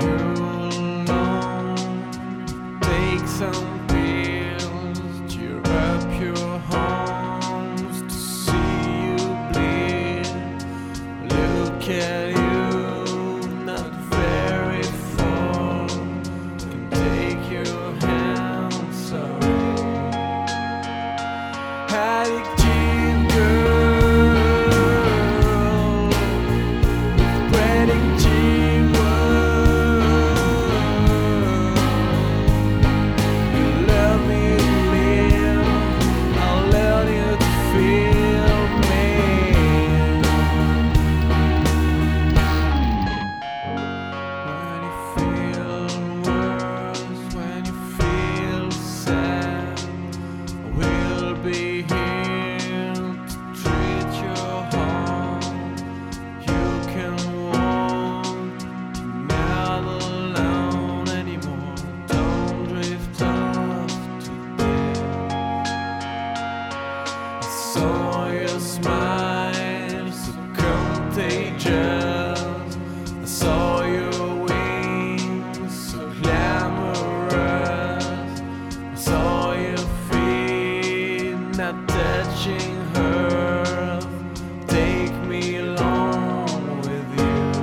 you alone. Take some. not touching her. Take me along with you.